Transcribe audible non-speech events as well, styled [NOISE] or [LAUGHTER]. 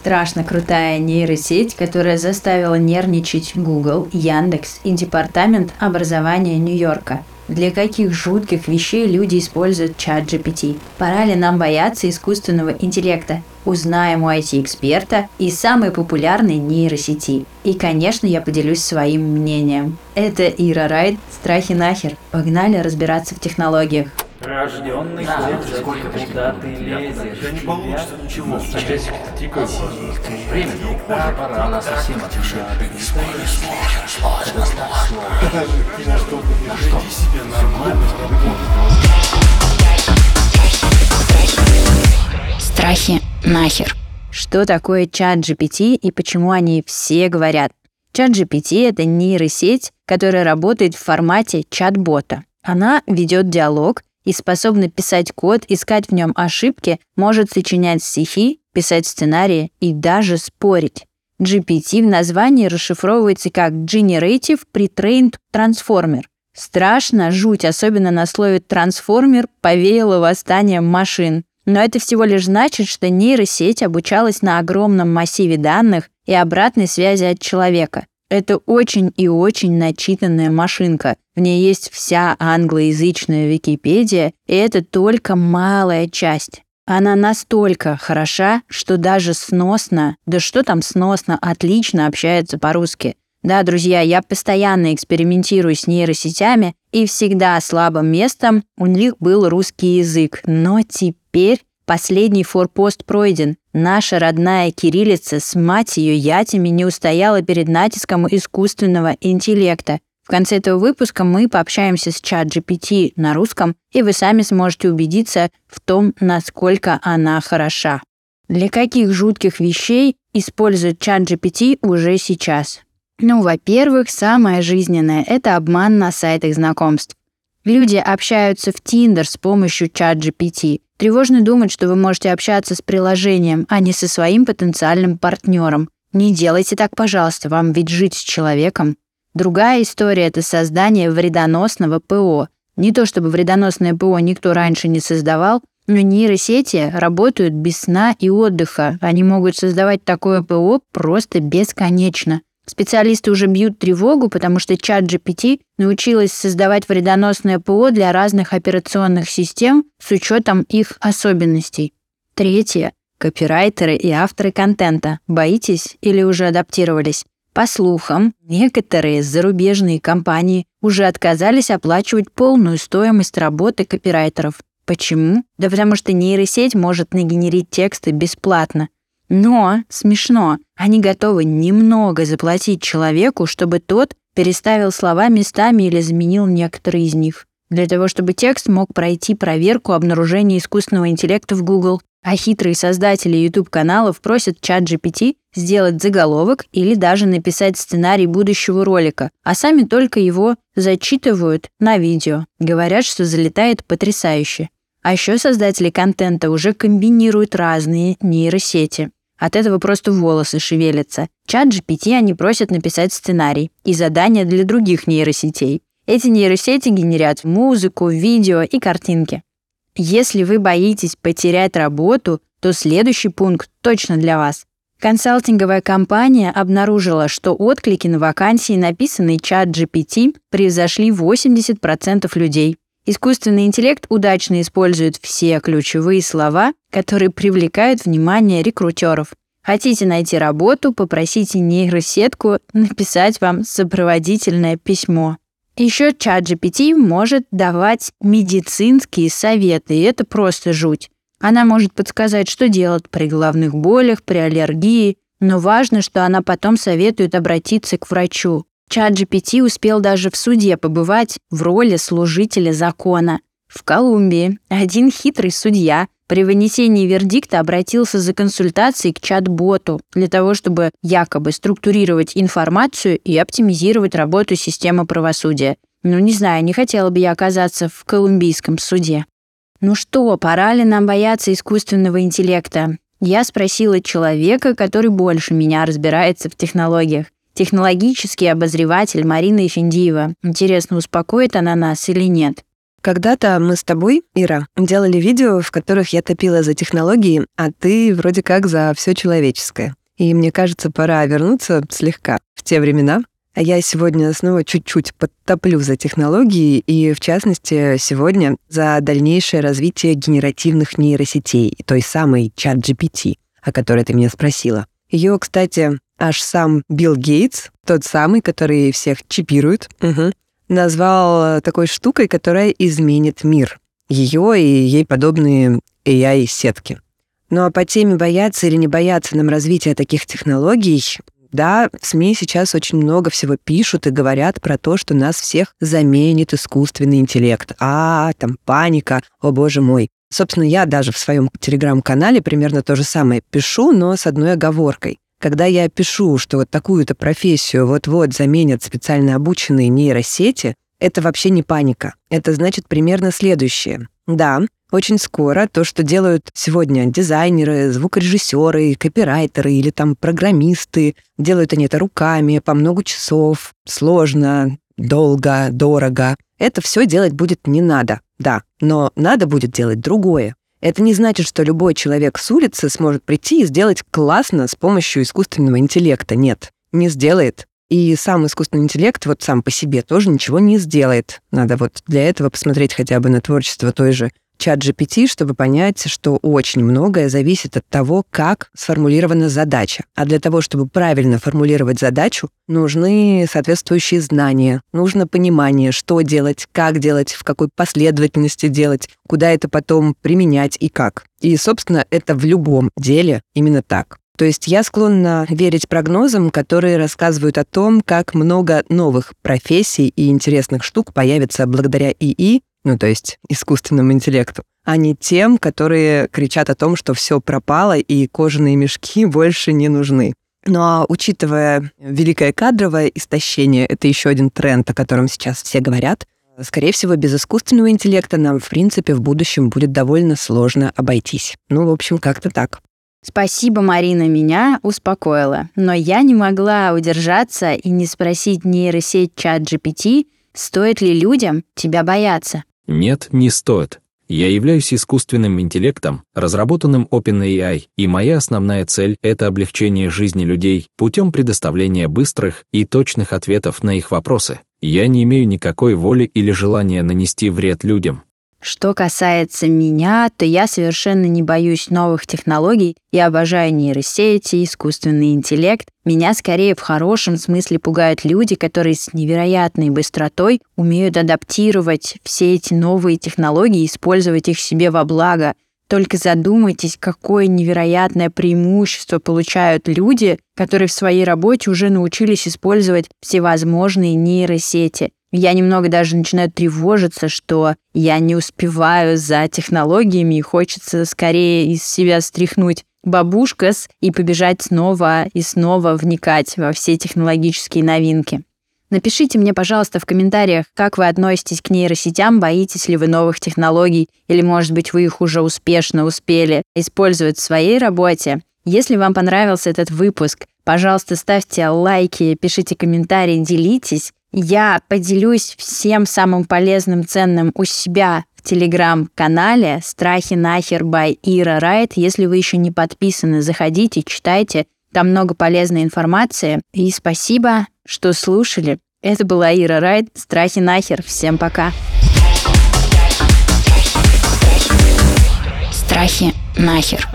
Страшно крутая нейросеть, которая заставила нервничать Google, Яндекс и Департамент образования Нью-Йорка. Для каких жутких вещей люди используют чат GPT? Пора ли нам бояться искусственного интеллекта? Узнаем у IT-эксперта и самой популярной нейросети. И, конечно, я поделюсь своим мнением. Это Ира Райт «Страхи нахер». Погнали разбираться в технологиях. Рожденный Да, свет, сколько куда ты лезешь? Я не получится ничего. Часик тикает. Время не уходит, пора. она совсем отвечает. Веди себя нормально, Страхи нахер. Что такое чат GPT и почему они все говорят? Чат GPT — это нейросеть, которая работает в формате чат-бота. Она ведет диалог и способна писать код, искать в нем ошибки, может сочинять стихи, писать сценарии и даже спорить. GPT в названии расшифровывается как Generative Pre-trained Transformer. Страшно, жуть, особенно на слове «трансформер» повеяло восстанием машин. Но это всего лишь значит, что нейросеть обучалась на огромном массиве данных и обратной связи от человека. Это очень и очень начитанная машинка. В ней есть вся англоязычная Википедия, и это только малая часть. Она настолько хороша, что даже сносно, да что там сносно, отлично общается по-русски. Да, друзья, я постоянно экспериментирую с нейросетями, и всегда слабым местом у них был русский язык. Но теперь последний форпост пройден. Наша родная кириллица с мать ее ятями не устояла перед натиском искусственного интеллекта. В конце этого выпуска мы пообщаемся с чат GPT на русском, и вы сами сможете убедиться в том, насколько она хороша. Для каких жутких вещей используют чат GPT уже сейчас? Ну, во-первых, самое жизненное – это обман на сайтах знакомств. Люди общаются в Tinder с помощью чат GPT. Тревожно думать, что вы можете общаться с приложением, а не со своим потенциальным партнером. Не делайте так, пожалуйста, вам ведь жить с человеком. Другая история – это создание вредоносного ПО. Не то чтобы вредоносное ПО никто раньше не создавал, но нейросети работают без сна и отдыха. Они могут создавать такое ПО просто бесконечно. Специалисты уже бьют тревогу, потому что чат GPT научилась создавать вредоносное ПО для разных операционных систем с учетом их особенностей. Третье. Копирайтеры и авторы контента. Боитесь или уже адаптировались? По слухам, некоторые зарубежные компании уже отказались оплачивать полную стоимость работы копирайтеров. Почему? Да потому что нейросеть может нагенерить тексты бесплатно – но смешно, они готовы немного заплатить человеку, чтобы тот переставил слова местами или заменил некоторые из них. Для того, чтобы текст мог пройти проверку обнаружения искусственного интеллекта в Google. А хитрые создатели YouTube-каналов просят чат GPT сделать заголовок или даже написать сценарий будущего ролика, а сами только его зачитывают на видео. Говорят, что залетает потрясающе. А еще создатели контента уже комбинируют разные нейросети. От этого просто волосы шевелятся. Чат GPT они просят написать сценарий и задания для других нейросетей. Эти нейросети генерят музыку, видео и картинки. Если вы боитесь потерять работу, то следующий пункт точно для вас. Консалтинговая компания обнаружила, что отклики на вакансии, написанные чат GPT, превзошли 80% людей. Искусственный интеллект удачно использует все ключевые слова, которые привлекают внимание рекрутеров. Хотите найти работу, попросите нейросетку написать вам сопроводительное письмо. Еще чат GPT может давать медицинские советы, и это просто жуть. Она может подсказать, что делать при головных болях, при аллергии, но важно, что она потом советует обратиться к врачу. Чат GPT успел даже в суде побывать в роли служителя закона. В Колумбии один хитрый судья при вынесении вердикта обратился за консультацией к чат-боту для того, чтобы якобы структурировать информацию и оптимизировать работу системы правосудия. Ну, не знаю, не хотела бы я оказаться в колумбийском суде. Ну что, пора ли нам бояться искусственного интеллекта? Я спросила человека, который больше меня разбирается в технологиях. Технологический обозреватель Марина Эфендиева. Интересно, успокоит она нас или нет? Когда-то мы с тобой, Ира, делали видео, в которых я топила за технологии, а ты вроде как за все человеческое. И мне кажется, пора вернуться слегка в те времена. А я сегодня снова чуть-чуть подтоплю за технологии и, в частности, сегодня за дальнейшее развитие генеративных нейросетей, той самой чат GPT, о которой ты меня спросила. Ее, кстати, аж сам Билл Гейтс, тот самый, который всех чипирует, угу, назвал такой штукой, которая изменит мир. Ее и ей подобные AI-сетки. Ну а по теме бояться или не бояться нам развития таких технологий, да, в СМИ сейчас очень много всего пишут и говорят про то, что нас всех заменит искусственный интеллект. А, там паника, о боже мой. Собственно, я даже в своем телеграм-канале примерно то же самое пишу, но с одной оговоркой. Когда я пишу, что вот такую-то профессию вот-вот заменят специально обученные нейросети, это вообще не паника. Это значит примерно следующее. Да, очень скоро то, что делают сегодня дизайнеры, звукорежиссеры, копирайтеры или там программисты, делают они это руками по много часов, сложно, долго, дорого. Это все делать будет не надо, да, но надо будет делать другое. Это не значит, что любой человек с улицы сможет прийти и сделать классно с помощью искусственного интеллекта. Нет, не сделает. И сам искусственный интеллект вот сам по себе тоже ничего не сделает. Надо вот для этого посмотреть хотя бы на творчество той же чат GPT, чтобы понять, что очень многое зависит от того, как сформулирована задача. А для того, чтобы правильно формулировать задачу, нужны соответствующие знания, нужно понимание, что делать, как делать, в какой последовательности делать, куда это потом применять и как. И, собственно, это в любом деле именно так. То есть я склонна верить прогнозам, которые рассказывают о том, как много новых профессий и интересных штук появится благодаря ИИ, ну то есть искусственному интеллекту, а не тем, которые кричат о том, что все пропало и кожаные мешки [LAUGHS] больше не нужны. Ну а учитывая великое кадровое истощение, это еще один тренд, о котором сейчас все говорят, скорее всего, без искусственного интеллекта нам, в принципе, в будущем будет довольно сложно обойтись. Ну, в общем, как-то так. Спасибо, Марина, меня успокоила. Но я не могла удержаться и не спросить нейросеть чат GPT, стоит ли людям тебя бояться. Нет, не стоит. Я являюсь искусственным интеллектом, разработанным OpenAI, и моя основная цель — это облегчение жизни людей путем предоставления быстрых и точных ответов на их вопросы. Я не имею никакой воли или желания нанести вред людям. Что касается меня, то я совершенно не боюсь новых технологий и обожаю нейросети, искусственный интеллект. Меня скорее в хорошем смысле пугают люди, которые с невероятной быстротой умеют адаптировать все эти новые технологии и использовать их себе во благо. Только задумайтесь, какое невероятное преимущество получают люди, которые в своей работе уже научились использовать всевозможные нейросети – я немного даже начинаю тревожиться, что я не успеваю за технологиями и хочется скорее из себя стряхнуть бабушкас и побежать снова и снова вникать во все технологические новинки. Напишите мне, пожалуйста, в комментариях, как вы относитесь к нейросетям, боитесь ли вы новых технологий, или, может быть, вы их уже успешно успели использовать в своей работе. Если вам понравился этот выпуск, пожалуйста, ставьте лайки, пишите комментарии, делитесь. Я поделюсь всем самым полезным, ценным у себя в телеграм-канале «Страхи нахер by Ира Райт». Если вы еще не подписаны, заходите, читайте. Там много полезной информации. И спасибо, что слушали. Это была Ира Райт. Страхи нахер. Всем пока. Страхи нахер.